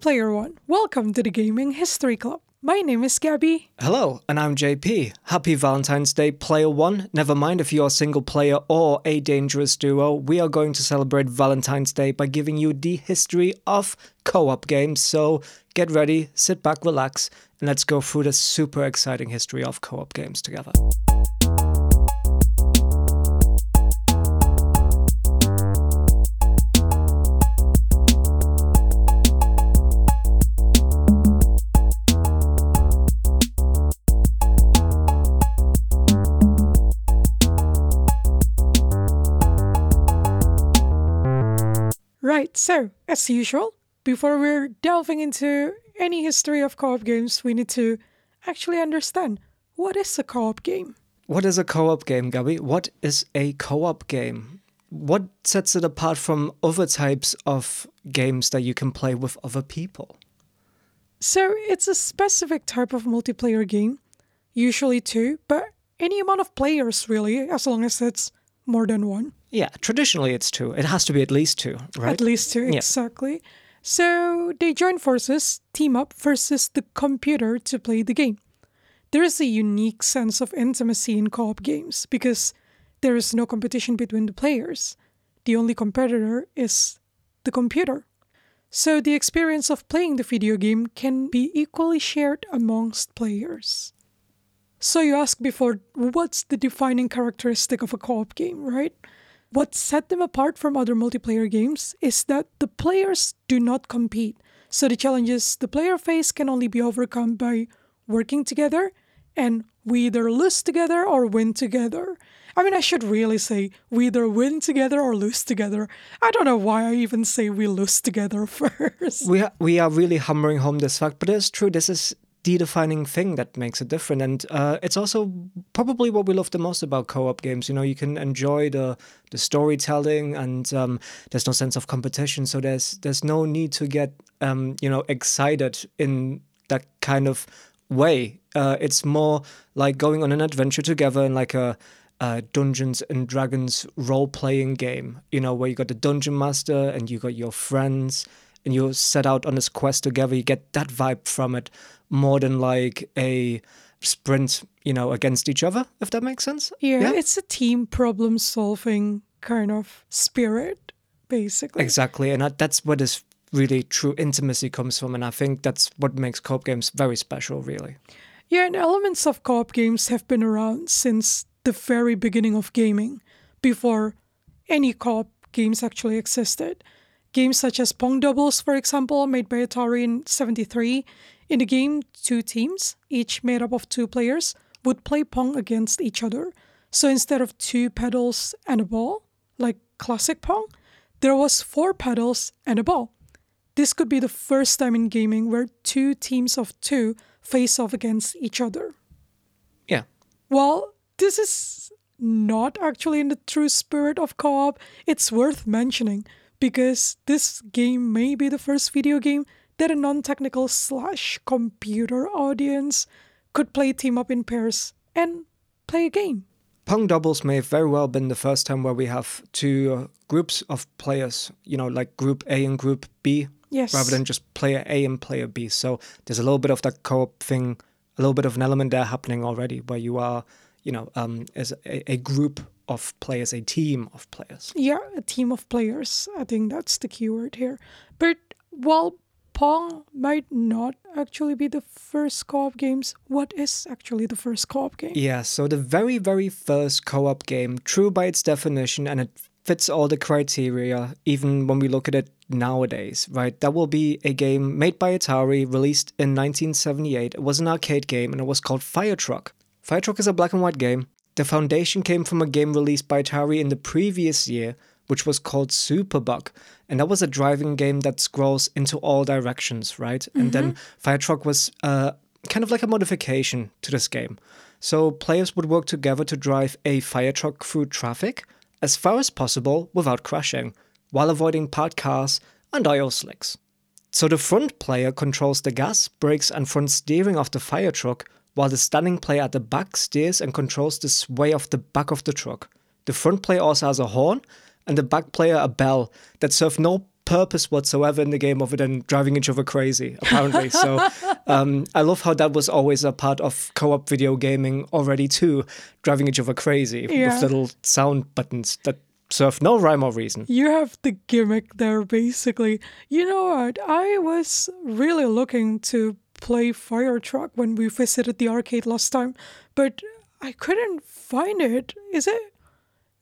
Player One, welcome to the Gaming History Club. My name is Gabby. Hello, and I'm JP. Happy Valentine's Day, Player One. Never mind if you're a single player or a dangerous duo, we are going to celebrate Valentine's Day by giving you the history of co op games. So get ready, sit back, relax, and let's go through the super exciting history of co op games together. So as usual, before we're delving into any history of co op games, we need to actually understand what is a co op game? What is a co op game, Gabby? What is a co op game? What sets it apart from other types of games that you can play with other people? So it's a specific type of multiplayer game, usually two, but any amount of players really, as long as it's more than one. Yeah, traditionally it's two. It has to be at least two, right? At least two, Yeah. exactly. So they join forces, team up versus the computer to play the game. There is a unique sense of intimacy in co op games because there is no competition between the players. The only competitor is the computer. So the experience of playing the video game can be equally shared amongst players. So you asked before, what's the defining characteristic of a co-op game, right? What set them apart from other multiplayer games is that the players do not compete. So the challenges the player face can only be overcome by working together and we either lose together or win together. I mean, I should really say we either win together or lose together. I don't know why I even say we lose together first. We are, we are really hammering home this fact, but it's true. This is the defining thing that makes it different, and uh, it's also probably what we love the most about co-op games. You know, you can enjoy the the storytelling, and um, there's no sense of competition, so there's there's no need to get um, you know excited in that kind of way. Uh, it's more like going on an adventure together in like a uh, Dungeons and Dragons role playing game, you know, where you got the dungeon master and you got your friends and you set out on this quest together. You get that vibe from it more than like a sprint, you know, against each other, if that makes sense. Yeah, it's a team problem solving kind of spirit, basically. Exactly. And that, that's where this really true intimacy comes from. And I think that's what makes co op games very special, really. Yeah, and elements of co op games have been around since the very beginning of gaming, before any co op games actually existed. Games such as Pong Doubles, for example, made by Atari in 73. In the game, two teams, each made up of two players, would play Pong against each other. So instead of two pedals and a ball, like classic Pong, there was four pedals and a ball. This could be the first time in gaming where two teams of two face off against each other. Yeah. Well, this is not actually in the true spirit of co op. It's worth mentioning because this game may be the first video game that a non technical slash computer audience could play team up in pairs and play a game. Pong doubles may have very well been the first time where we have two uh, groups of players, you know, like group A and group B, Yes. rather than just player A and player B. So there's a little bit of that co-op thing, a little bit of an element there happening already, where you are, you know, um, as a, a group of players, a team of players. Yeah, a team of players. I think that's the keyword here. But while Pong might not actually be the first co op games, what is actually the first co op game? Yeah, so the very, very first co op game, true by its definition, and it fits all the criteria, even when we look at it nowadays, right? That will be a game made by Atari, released in 1978. It was an arcade game and it was called Fire Truck. Fire Truck is a black and white game. The foundation came from a game released by Atari in the previous year, which was called Superbug. And that was a driving game that scrolls into all directions, right? And then Fire Truck was uh, kind of like a modification to this game. So players would work together to drive a fire truck through traffic as far as possible without crashing, while avoiding parked cars and oil slicks. So the front player controls the gas, brakes, and front steering of the fire truck, while the stunning player at the back steers and controls the sway of the back of the truck. The front player also has a horn, and the back player a bell that serve no purpose whatsoever in the game other than driving each other crazy, apparently. so um, I love how that was always a part of co-op video gaming already too, driving each other crazy Yeah. with little sound buttons that serve no rhyme or reason. You have the gimmick there, basically. You know what? I was really looking to play Fire Truck when we visited the arcade last time, but I couldn't find it. Is it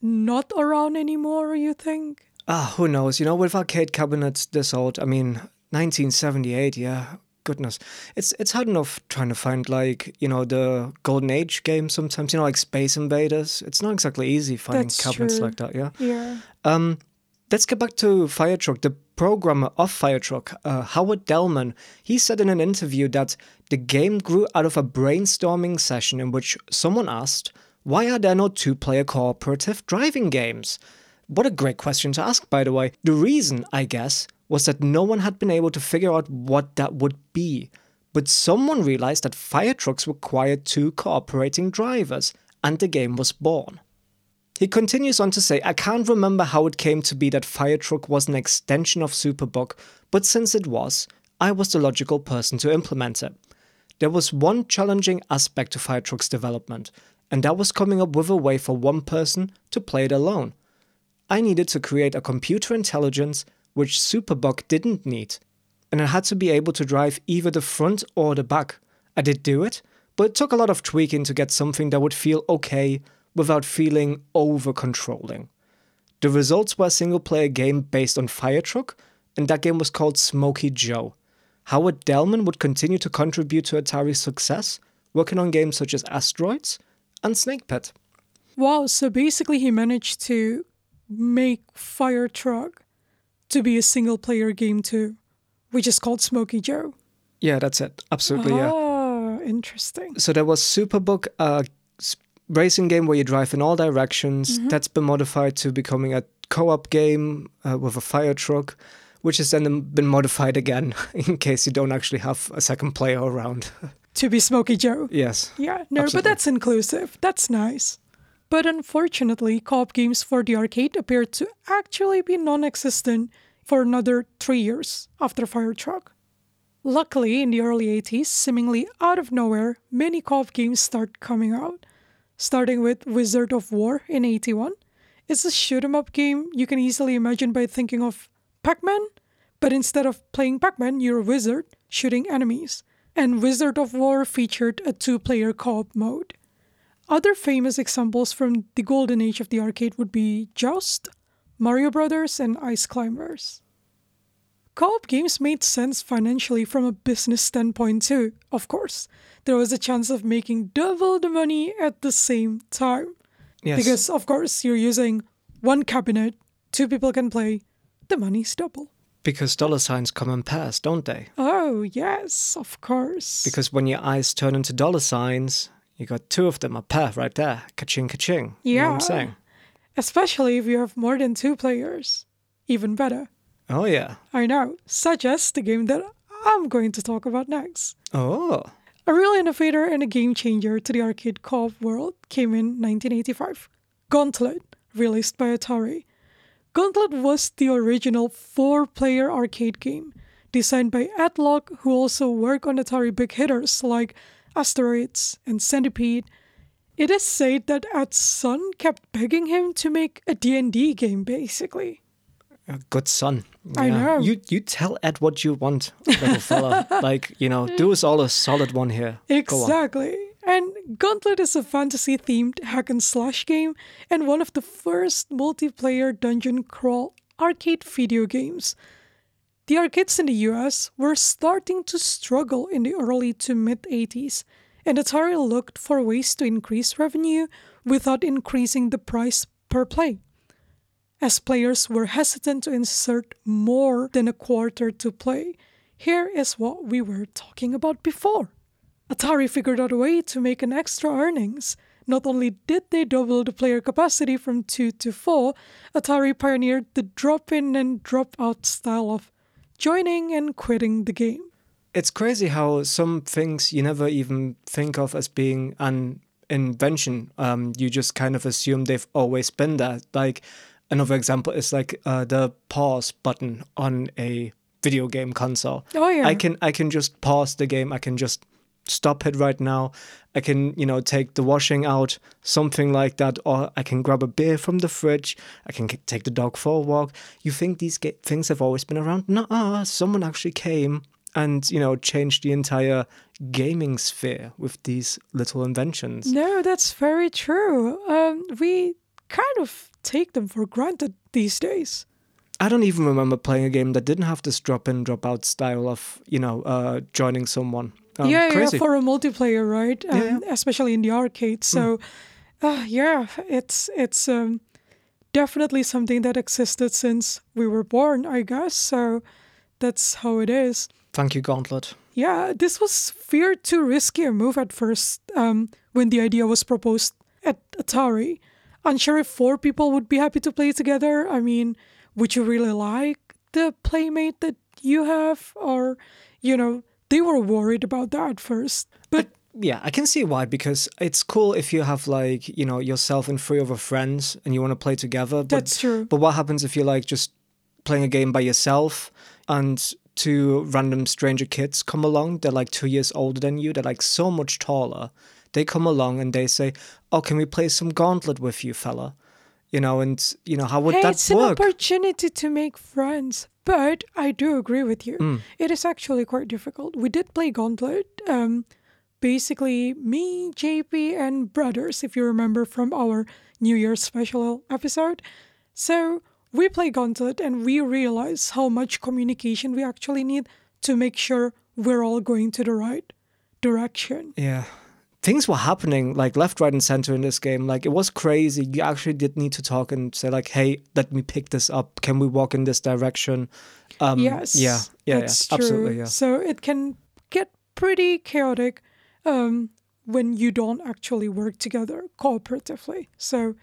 not around anymore, you think? Ah, who knows? You know, with arcade cabinets this old, I mean, 1978, yeah. Goodness, it's it's hard enough trying to find like you know the golden age games sometimes. You know, like Space Invaders. It's not exactly easy finding That's cabinets true. like that. Yeah. Yeah. Um, let's get back to Fire Truck. The programmer of Firetruck, uh, Howard Delman, he said in an interview that the game grew out of a brainstorming session in which someone asked, "Why are there no two-player cooperative driving games?" What a great question to ask, by the way. The reason, I guess, was that no one had been able to figure out what that would be. But someone realized that fire trucks required two cooperating drivers, and the game was born. He continues on to say, I can't remember how it came to be that Fire Truck was an extension of Superbug, but since it was, I was the logical person to implement it. There was one challenging aspect to Fire Truck's development, and that was coming up with a way for one person to play it alone. I needed to create a computer intelligence which Superbug didn't need, and I had to be able to drive either the front or the back. I did do it, but it took a lot of tweaking to get something that would feel okay without feeling over controlling. The results were a single player game based on Firetruck, and that game was called Smokey Joe. Howard Delman would continue to contribute to Atari's success, working on games such as Asteroids and Snake Pit. Wow, so basically he managed to make Firetruck to be a single player game too, which is called Smokey Joe. Yeah, that's it. Absolutely, yeah. Ah, interesting. So there was Superbug, a s- racing game where you drive in all directions. That's been modified to becoming a co-op game uh, with a fire truck, which has then been modified again in case you don't actually have a second player around. To be Smokey Joe. yes. Yeah, no, but that's inclusive. That's nice. But unfortunately, co op games for the arcade appear to actually be non existent for another three years after Fire Truck. Luckily, in the early 80s, seemingly out of nowhere, many co op games start coming out. Starting with Wizard of Wor in 81. It's a shoot 'em up game you can easily imagine by thinking of Pac Man, but instead of playing Pac Man, you're a wizard shooting enemies. And Wizard of Wor featured a two player co op mode. Other famous examples from the golden age of the arcade would be Joust, Mario Brothers, and Ice Climbers. Co op games made sense financially from a business standpoint, too, of course. There was a chance of making double the money at the same time. Yes. Because, of course, you're using one cabinet, two people can play, the money's double. Because dollar signs come in pairs, don't they? Oh, yes, of course. Because when your eyes turn into dollar signs, you got two of them, a pair right there. Ka-ching, ka-ching. You know what I'm Yeah. saying? Especially if you have more than two players. Even better. Oh, yeah. I know, such as the game that I'm going to talk about next. Oh. A real innovator and a game changer to the arcade co op world came in 1985 Gauntlet, released by Atari. Gauntlet was the original four player arcade game, designed by Ed Logg, who also worked on Atari big hitters like Asteroids and Centipede. It is said that Ed's son kept begging him to make a D&D game, basically. A good son. I know. You you tell Ed what you want, little fella. like, you know, do us all a solid one here. Exactly. And Gauntlet is a fantasy themed hack and slash game and one of the first multiplayer dungeon crawl arcade video games. The arcades in the US were starting to struggle in the early to mid 80s, and Atari looked for ways to increase revenue without increasing the price per play. As players were hesitant to insert more than a quarter to play, here is what we were talking about before. Atari figured out a way to make an extra earnings. Not only did they double the player capacity from 2 to 4, Atari pioneered the drop in and drop out style of joining and quitting the game. It's crazy how some things you never even think of as being an invention. Um, you just kind of assume they've always been there. Like, Another example is like uh, the pause button on a video game console. Oh yeah. I can I can just pause the game. I can just stop it right now. I can, you know, take the washing out, something like that, or I can grab a beer from the fridge. I can k- take the dog for a walk. You think these ga- things have always been around? No, someone actually came and, you know, changed the entire gaming sphere with these little inventions. No, that's very true. Um, we kind of take them for granted these days. I don't even remember playing a game that didn't have this drop in, drop out style of, you know, uh, joining someone. Um, yeah, crazy. yeah, for a multiplayer, right? Um, Yeah, Hmm. Especially in the arcade. So, uh, yeah, it's it's um, definitely something that existed since we were born, I guess. So, that's how it is. Thank you, Gauntlet. Yeah, this was feared too risky a move at first um, when the idea was proposed at Atari. Unsure if four people would be happy to play together. I mean, would you really like the playmate that you have? Or, you know, they were worried about that at first. But Yeah, I can see why because it's cool if you have like you know yourself and three other friends and you want to play together. But, That's true. But what happens if you're like just playing a game by yourself and two random stranger kids come along? They're like two years older than you. They're like so much taller. They come along and they say, "Oh, can we play some Gauntlet with you, fella?" You know, and you know how would hey, that it's an work? opportunity to make friends. But I do agree with you. Mm. It is actually quite difficult. We did play Gauntlet. Um, basically, me, JP, and brothers, if you remember from our New Year's special episode. So we play Gauntlet and we realize how much communication we actually need to make sure we're all going to the right direction. Yeah. Things were happening like left, right, and center in this game. Like it was crazy. You actually did need to talk and say like, "Hey, let me pick this up. Can we walk in this direction?" Um, yes. Yeah. Yeah. That's yeah. true. Absolutely. Yeah. So it can get pretty chaotic um, when you don't actually work together cooperatively. So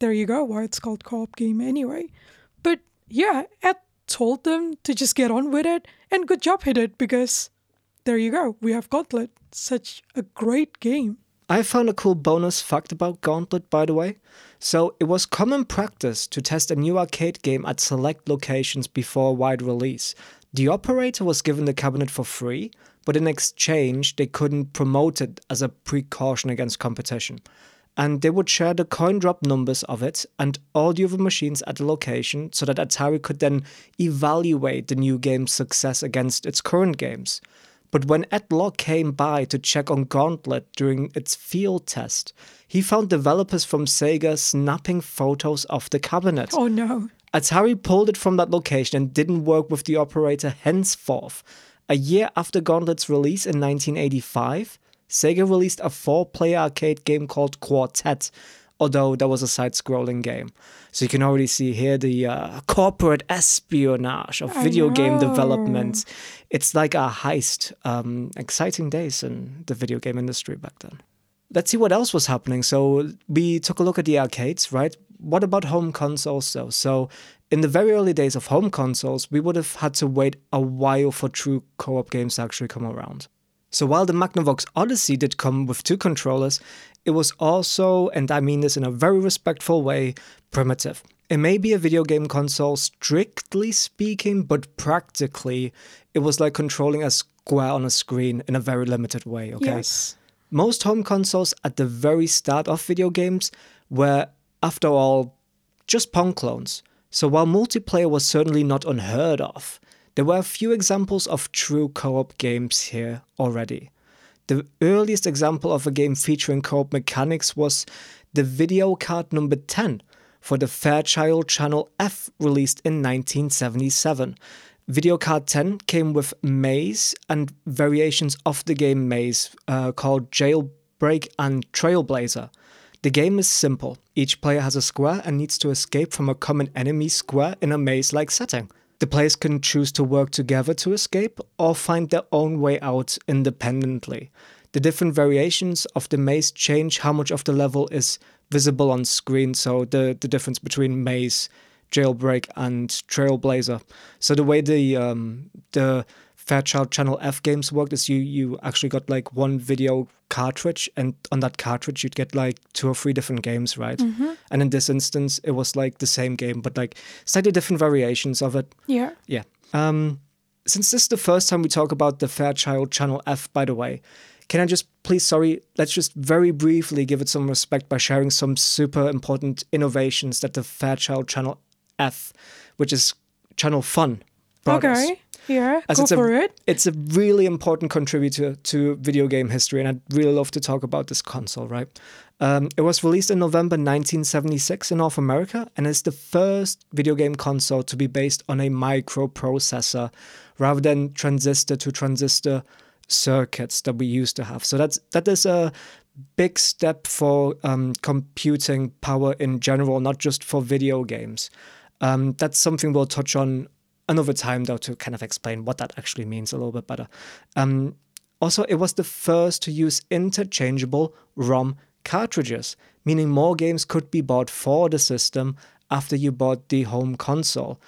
there you go, why it's called co-op game anyway. But yeah, Ed told them to just get on with it, and good job hit it because there you go, we have Gauntlet. Such a great game. I found a cool bonus fact about Gauntlet, by the way. So, it was common practice to test a new arcade game at select locations before wide release. The operator was given the cabinet for free, but in exchange, they couldn't promote it as a precaution against competition. And they would share the coin drop numbers of it and all the other machines at the location so that Atari could then evaluate the new game's success against its current games. But when Ed Logg came by to check on Gauntlet during its field test, he found developers from Sega snapping photos of the cabinet. Oh no. Atari pulled it from that location and didn't work with the operator henceforth. A year after Gauntlet's release in 1985, Sega released a four player arcade game called Quartet, although that was a side scrolling game. So you can already see here the uh, corporate espionage of video game development. It's like a heist. Um, exciting days in the video game industry back then. Let's see what else was happening. So we took a look at the arcades, right? What about home consoles though? So in the very early days of home consoles, we would have had to wait a while for true co-op games to actually come around. So while the Magnavox Odyssey did come with two controllers, it was also, and I mean this in a very respectful way, primitive. It may be a video game console, strictly speaking, but practically, it was like controlling a square on a screen in a very limited way, okay? Yes. Most home consoles at the very start of video games were, after all, just Pong clones. So while multiplayer was certainly not unheard of, there were a few examples of true co op games here already. The earliest example of a game featuring co op mechanics was the video card number 10 for the Fairchild Channel F released in 1977. Video card 10 came with Maze and variations of the game Maze uh, called Jailbreak and Trailblazer. The game is simple. Each player has a square and needs to escape from a common enemy square in a maze like setting. The players can choose to work together to escape or find their own way out independently. The different variations of the maze change how much of the level is visible on screen, so the, the difference between maze, jailbreak, and trailblazer. So the way the um, the Fairchild Channel F games worked is you you actually got like one video cartridge, and on that cartridge you'd get like two or three different games, right? And in this instance, it was like the same game, but like slightly different variations of it. Yeah. Yeah. Um, since this is the first time we talk about the Fairchild Channel F, by the way, can I just please, sorry, let's just very briefly give it some respect by sharing some super important innovations that the Fairchild Channel F, which is Channel Fun, brought us. Yeah. As Go it's a- for it. It's a really important contributor to video game history, and I'd really love to talk about this console, right? Um, it was released in November 1976 in North America, and is the first video game console to be based on a microprocessor rather than transistor to transistor circuits that we used to have. So that's that is a big step for um, computing power in general, not just for video games. Um, that's something we'll touch on another time, though, to kind of explain what that actually means a little bit better. Um, also, it was the first to use interchangeable ROM cartridges, meaning more games could be bought for the system after you bought the home console.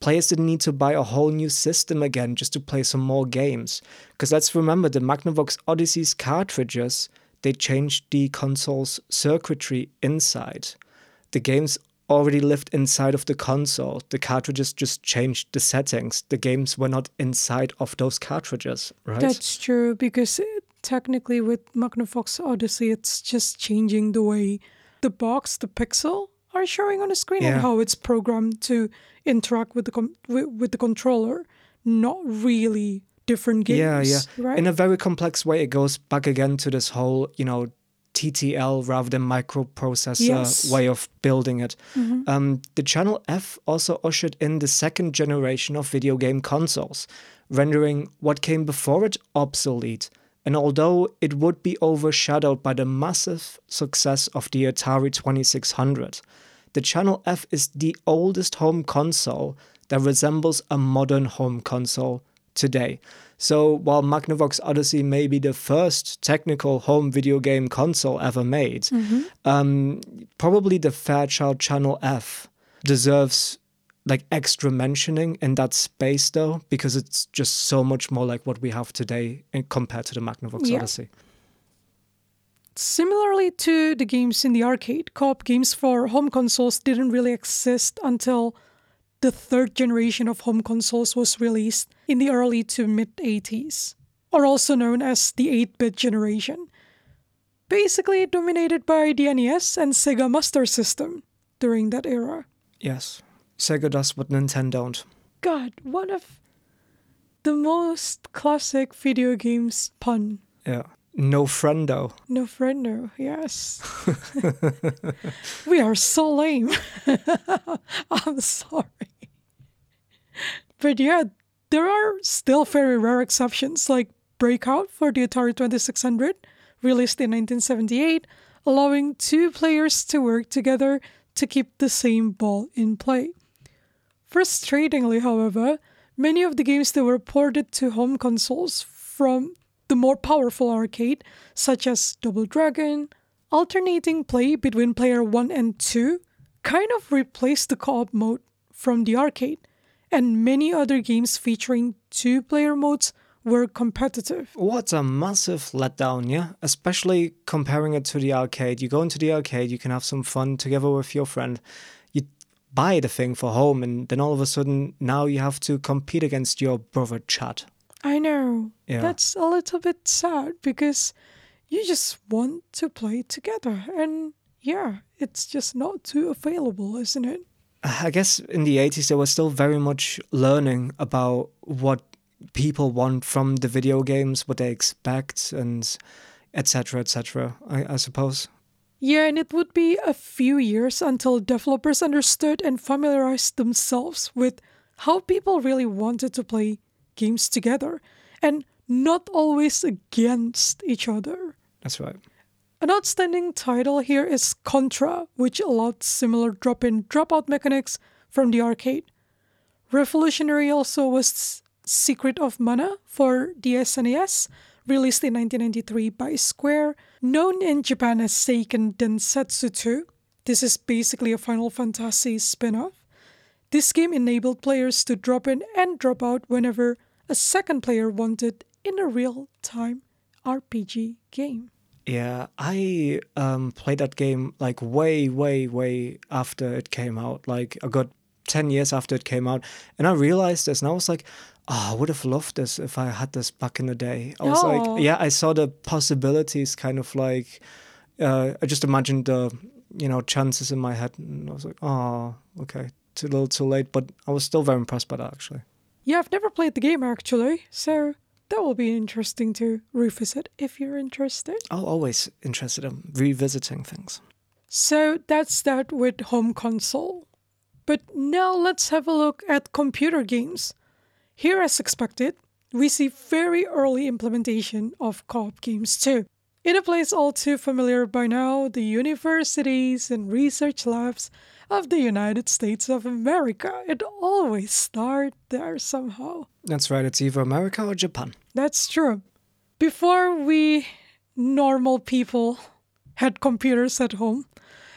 Players didn't need to buy a whole new system again just to play some more games. Because let's remember, the Magnavox Odyssey's cartridges, they changed the console's circuitry inside. The games already lived inside of the console. The cartridges just changed the settings. The games were not inside of those cartridges, right? That's true because uh, technically with Magnavox Odyssey, it's just changing the way the box, the pixel, are showing on the screen Yeah. and how it's programmed to interact with the com- with, with the controller. Not really different games. Yeah, yeah. Right. In a very complex way, it goes back again to this whole, you know, TTL rather than microprocessor Yes. way of building it. Um, the Channel F also ushered in the second generation of video game consoles, rendering what came before it obsolete. And although it would be overshadowed by the massive success of the Atari 2600, the Channel F is the oldest home console that resembles a modern home console today. So while Magnavox Odyssey may be the first technical home video game console ever made, um, probably the Fairchild Channel F deserves like extra mentioning in that space though, because it's just so much more like what we have today in, compared to the Magnavox Yeah. Odyssey. Similarly to the games in the arcade, co-op games for home consoles didn't really exist until the third generation of home consoles was released in the early to mid 80s, or also known as the 8-bit generation. Basically dominated by the NES and Sega Master System during that era. Yes, Sega does what Nintendo don't. God, one of the most classic video games pun. Yeah, no friendo. No friendo, yes. we are so lame. I'm sorry. But yeah, there are still very rare exceptions like Breakout for the Atari 2600, released in 1978, allowing two players to work together to keep the same ball in play. Frustratingly, however, many of the games that were ported to home consoles from the more powerful arcade, such as Double Dragon, alternating play between player 1 and 2, kind of replaced the co op mode from the arcade, and many other games featuring two player modes were competitive. What a massive letdown, yeah? Especially comparing it to the arcade. You go into the arcade, you can have some fun together with your friend. You buy the thing for home, and then all of a sudden, now you have to compete against your brother Chad. I know. Yeah. That's a little bit sad because you just want to play together. And yeah, it's just not too available, isn't it? I guess in the 80s, they were still very much learning about what people want from the video games, what they expect, and etc. etc. I, I suppose. Yeah, and it would be a few years until developers understood and familiarized themselves with how people really wanted to play games together and not always against each other. That's right. An outstanding title here is Contra, which allowed similar drop in drop out mechanics from the arcade. Revolutionary also was Secret of Mana for the SNES, released in 1993 by Square, known in Japan as Seiken Densetsu 2. This is basically a Final Fantasy spin off. This game enabled players to drop in and drop out whenever a second player wanted in a real time RPG game. Yeah, I um, played that game like way, way, way after it came out, like a good 10 years after it came out. And I realized this and I was like, oh, I would have loved this if I had this back in the day. I was Oh. like, yeah, I saw the possibilities kind of like, uh, I just imagined the, you know, chances in my head. And I was like, oh, okay, too little too late. But I was still very impressed by that actually. Yeah, I've never played the game actually, so that will be interesting to revisit if you're interested. I'm always interested in revisiting things. So that's that with home console. But now let's have a look at computer games. Here, as expected, we see very early implementation of co op games too. In a place all too familiar by now, the universities and research labs of the United States of America. It always starts there somehow. That's right, it's either America or Japan. That's true. Before we normal people had computers at home,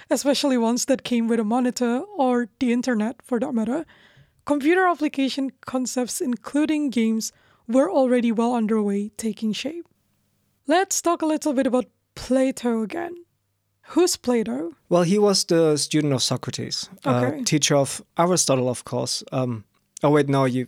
especially ones that came with a monitor or the internet for that matter, computer application concepts, including games, were already well underway taking shape. Let's talk a little bit about Plato again. Who's Plato? Well, he was the student of Socrates, Okay. uh, teacher of Aristotle, of course. Um, oh wait, no, you.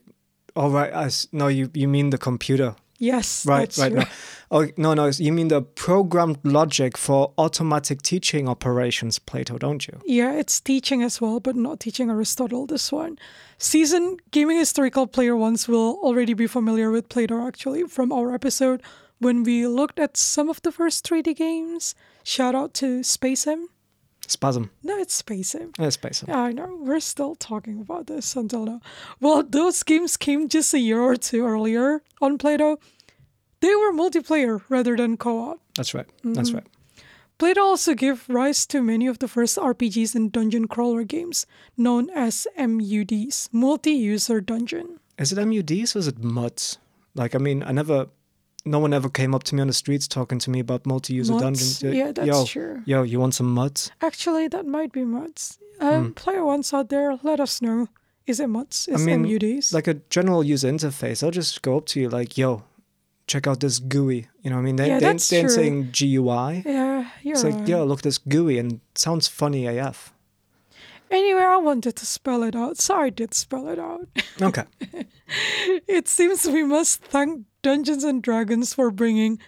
Oh right, I no, you you mean the computer, Yes, right? that's right. No. Oh no, no, you mean the programmed logic for automatic teaching operations, Plato, don't you? Yeah, it's teaching as well, but not teaching Aristotle, this one. Seasoned gaming historical player ones will already be familiar with Plato actually from our episode when we looked at some of the first 3D games. Shout out to Space Sim. Spasm. No, it's Space Sim. Yeah, I know. We're still talking about this until now. Well, those games came just a year or two earlier on Plato. They were multiplayer rather than co op. That's right. Mm-hmm. That's right. Plato also gave rise to many of the first RPGs and dungeon crawler games, known as MUDs, multi-user dungeon. Is it MUDs or is it MUDs? Like, I mean, I never. No one ever came up to me on the streets talking to me about multi-user Mods? dungeons. Yeah, that's yo, true. Yo, you want some muds? Actually, that might be mods. Um, Player ones out there, let us know. Is it mods? Is it mean, MUDs? like a general user interface, I'll just go up to you like, "Yo, check out this GUI." You know what I mean? They, Yeah, they, that's they ain't true. saying GUI. yeah, you're It's like, "Yo, look at this GUI," and it sounds funny AF. Anyway, I wanted to spell it out, so I did spell it out. Okay, it seems we must thank Dungeons and Dragons for bringing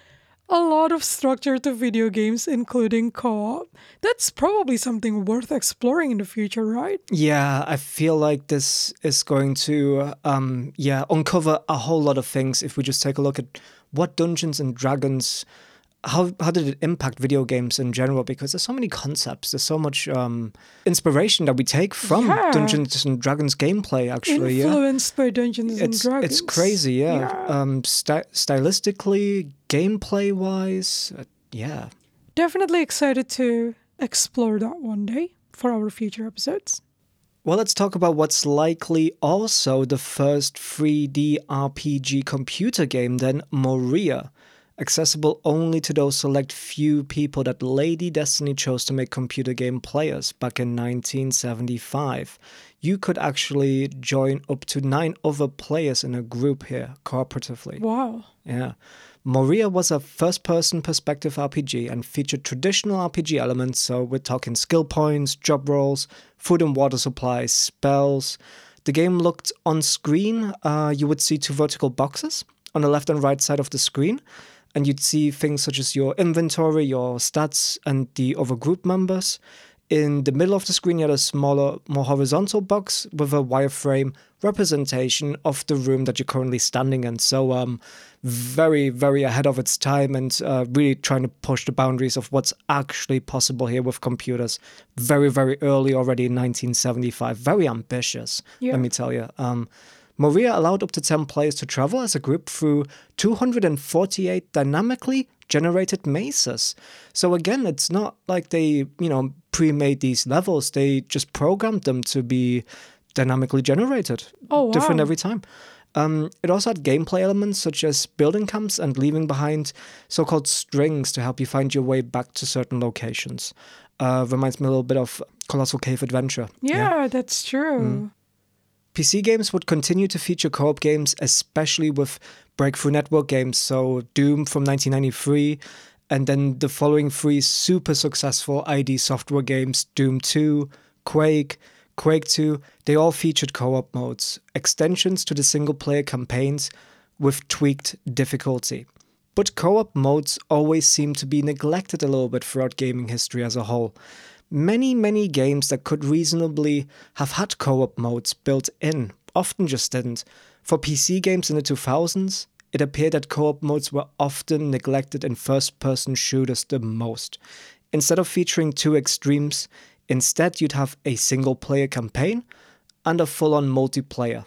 a lot of structure to video games, including co op. That's probably something worth exploring in the future, right? yeah, I feel like this is going to, um, yeah, uncover a whole lot of things if we just take a look at what Dungeons and Dragons. How, how did it impact video games in general? Because there's so many concepts, there's so much um, inspiration that we take from Yeah. Dungeons and Dragons gameplay. Actually, yeah. Influenced by Dungeons and it's Dragons. it's crazy, yeah. Yeah. Um, sty- stylistically, gameplay wise, uh, yeah. Definitely excited to explore that one day for our future episodes. Well, let's talk about what's likely also the first 3D RPG computer game, then Moria. Accessible only to those select few people that Lady Destiny chose to make computer game players back in 1975. You could actually join up to nine other players in a group here, cooperatively. Wow. Yeah. Moria was a first person perspective RPG and featured traditional RPG elements, so we're talking skill points, job roles, food and water supplies, spells. The game looked on screen, uh, you would see two vertical boxes on the left and right side of the screen, and you'd see things such as your inventory, your stats, and the other group members. In the middle of the screen, you had a smaller, more horizontal box with a wireframe representation of the room that you're currently standing in. So, um, very, very ahead of its time and uh, really trying to push the boundaries of what's actually possible here with computers. Very, very early already in 1975. Very ambitious, Yeah. let me tell you. Um, Moria allowed up to 10 players to travel as a group through 248 dynamically generated mazes. So again, it's not like they, you know, pre-made these levels. They just programmed them to be dynamically generated. Oh, Different every time. Um, it also had gameplay elements such as building camps and leaving behind so-called strings to help you find your way back to certain locations. Uh, reminds me a little bit of Colossal Cave Adventure. Yeah, that's true. Mm. PC games would continue to feature co op games, especially with Breakthrough Network games, so Doom from 1993, and then the following three super successful ID Software games Doom 2, Quake, Quake 2, they all featured co op modes, extensions to the single player campaigns with tweaked difficulty. But co op modes always seem to be neglected a little bit throughout gaming history as a whole. Many, many games that could reasonably have had co op modes built in often just didn't. For PC games in the 2000s, it appeared that co op modes were often neglected in first person shooters the most. Instead of featuring two extremes, instead you'd have a single player campaign and a full on multiplayer.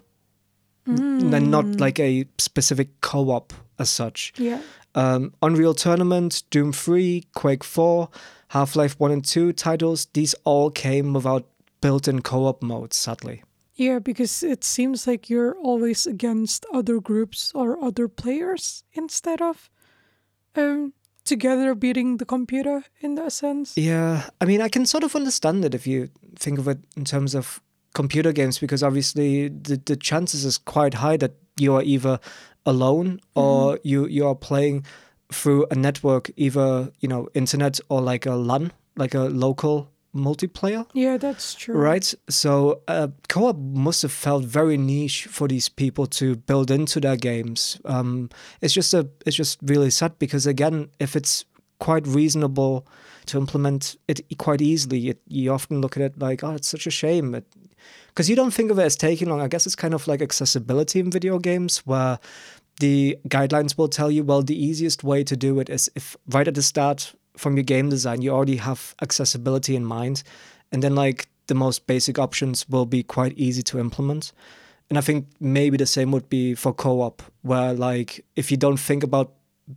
Mm. And not like a specific co op as such. Yeah. Um, Unreal Tournament, Doom 3, Quake 4, Half Life 1 and 2 titles, these all came without built in co op modes, sadly. Yeah, because it seems like you're always against other groups or other players instead of um, together beating the computer in that sense. Yeah, I mean, I can sort of understand it if you think of it in terms of computer games, because obviously the, the chances is quite high that you are either alone or mm-hmm. you, you are playing through a network, either you know internet or like a LAN, like a local multiplayer. Yeah, that's true. Right. So uh, co-op must have felt very niche for these people to build into their games. Um, it's just a, it's just really sad because again, if it's quite reasonable to implement it quite easily, it, you often look at it like, oh, it's such a shame. because you don't think of it as taking long. I guess it's kind of like accessibility in video games where the guidelines will tell you well the easiest way to do it is if right at the start from your game design you already have accessibility in mind. And then like the most basic options will be quite easy to implement. And i think maybe the same would be for co-op where like if you don't think about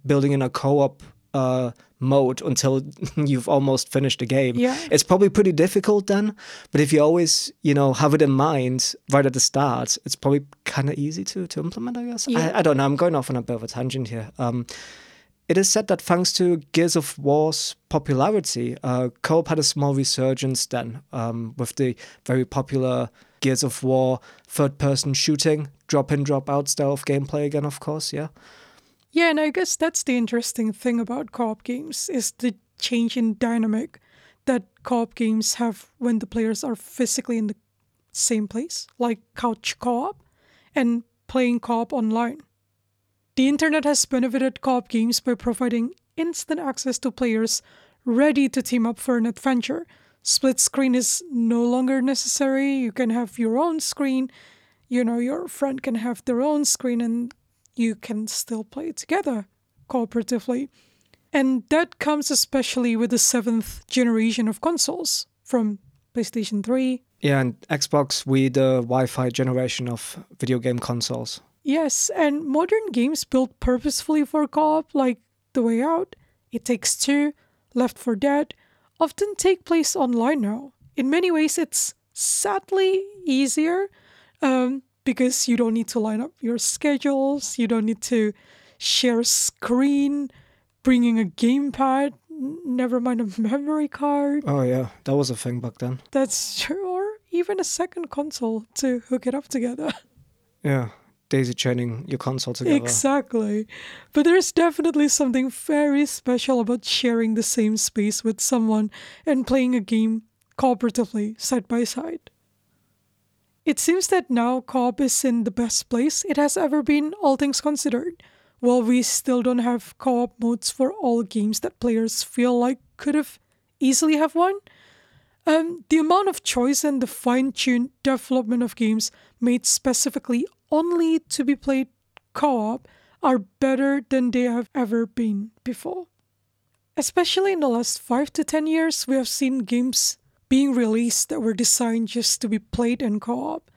building in a co-op uh, mode until you've almost finished the game. Yeah. It's probably pretty difficult then, but if you always, you know, have it in mind right at the start, it's probably kind of easy to, to implement, I guess. Yeah. I, I, don't know. I'm going off on a bit of a tangent here. Um, it is said that thanks to Gears of War's popularity, uh, co-op had a small resurgence then um, with the very popular Gears of War third-person shooting, drop-in, drop-out style of gameplay again, of course, yeah. Yeah, and I guess that's the interesting thing about co-op games is the change in dynamic that co-op games have when the players are physically in the same place, like couch co-op and playing co-op online. The internet has benefited co-op games by providing instant access to players ready to team up for an adventure. Split screen is no longer necessary. You can have your own screen. You know, your friend can have their own screen and you can still play together cooperatively. And that comes especially with the seventh generation of consoles from PlayStation 3. Yeah, and Xbox with the Wi Fi generation of video game consoles. Yes, and modern games built purposefully for co op, like The Way Out, It Takes Two, Left 4 Dead, often take place online now. In many ways, it's sadly easier um, because you don't need to line up your schedules, you don't need to share screen, bringing a gamepad, never mind a memory card. Oh yeah, that was a thing back then. That's true, or even a second console to hook it up together. Yeah, daisy chaining your console together. Exactly. But there's definitely something very special about sharing the same space with someone and playing a game cooperatively side by side. It seems that now co-op is in the best place it has ever been, all things considered. While we still don't have co-op modes for all games that players feel like could have easily have one, um, the amount of choice and the fine-tuned development of games made specifically only to be played co-op are better than they have ever been before. Especially in the last 5 to 10 years, we have seen games being released that were designed just to be played in co op.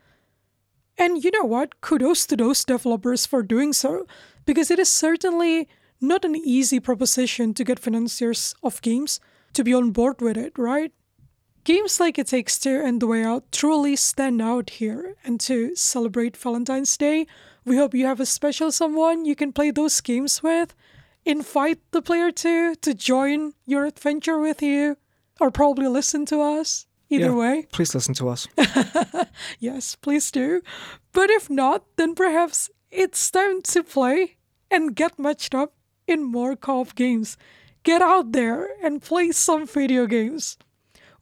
And you know what? Kudos to those developers for doing so, because it is certainly not an easy proposition to get financiers of games to be on board with it, right? Games like It Takes Two and The Way Out truly stand out here, and to celebrate Valentine's Day, we hope you have a special someone you can play those games with. Invite the player to to join your adventure with you or probably listen to us. Either Yeah. way, Please listen to us. yes, please do. But if not, then perhaps it's time to play and get matched up in more co op games. Get out there and play some video games.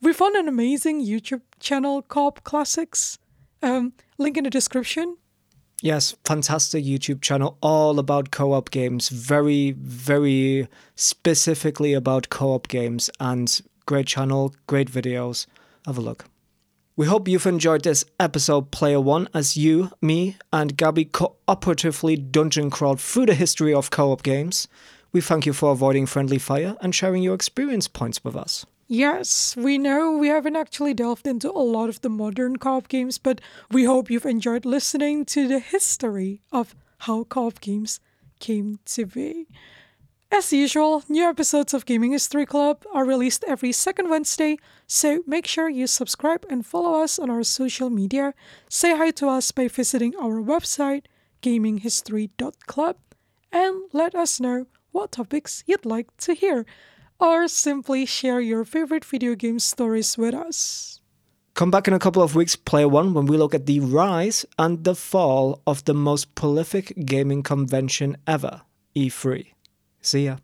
We found an amazing YouTube channel, Co op Classics. Um, link in the description. Yes, fantastic YouTube channel all about co op games. Very, very specifically about co op games and great channel, great videos. Have a look. We hope you've enjoyed this episode, Player One, as you, me, and Gabby cooperatively dungeon crawled through the history of co op games. We thank you for avoiding friendly fire and sharing your experience points with us. Yes, we know we haven't actually delved into a lot of the modern co op games, but we hope you've enjoyed listening to the history of how co op games came to be. As usual, new episodes of Gaming History Club are released every second Wednesday, so make sure you subscribe and follow us on our social media. Say hi to us by visiting our website, gaminghistory.club, and let us know what topics you'd like to hear or simply share your favorite video game stories with us. Come back in a couple of weeks, Player One, when we look at the rise and the fall of the most prolific gaming convention ever, E3. See ya.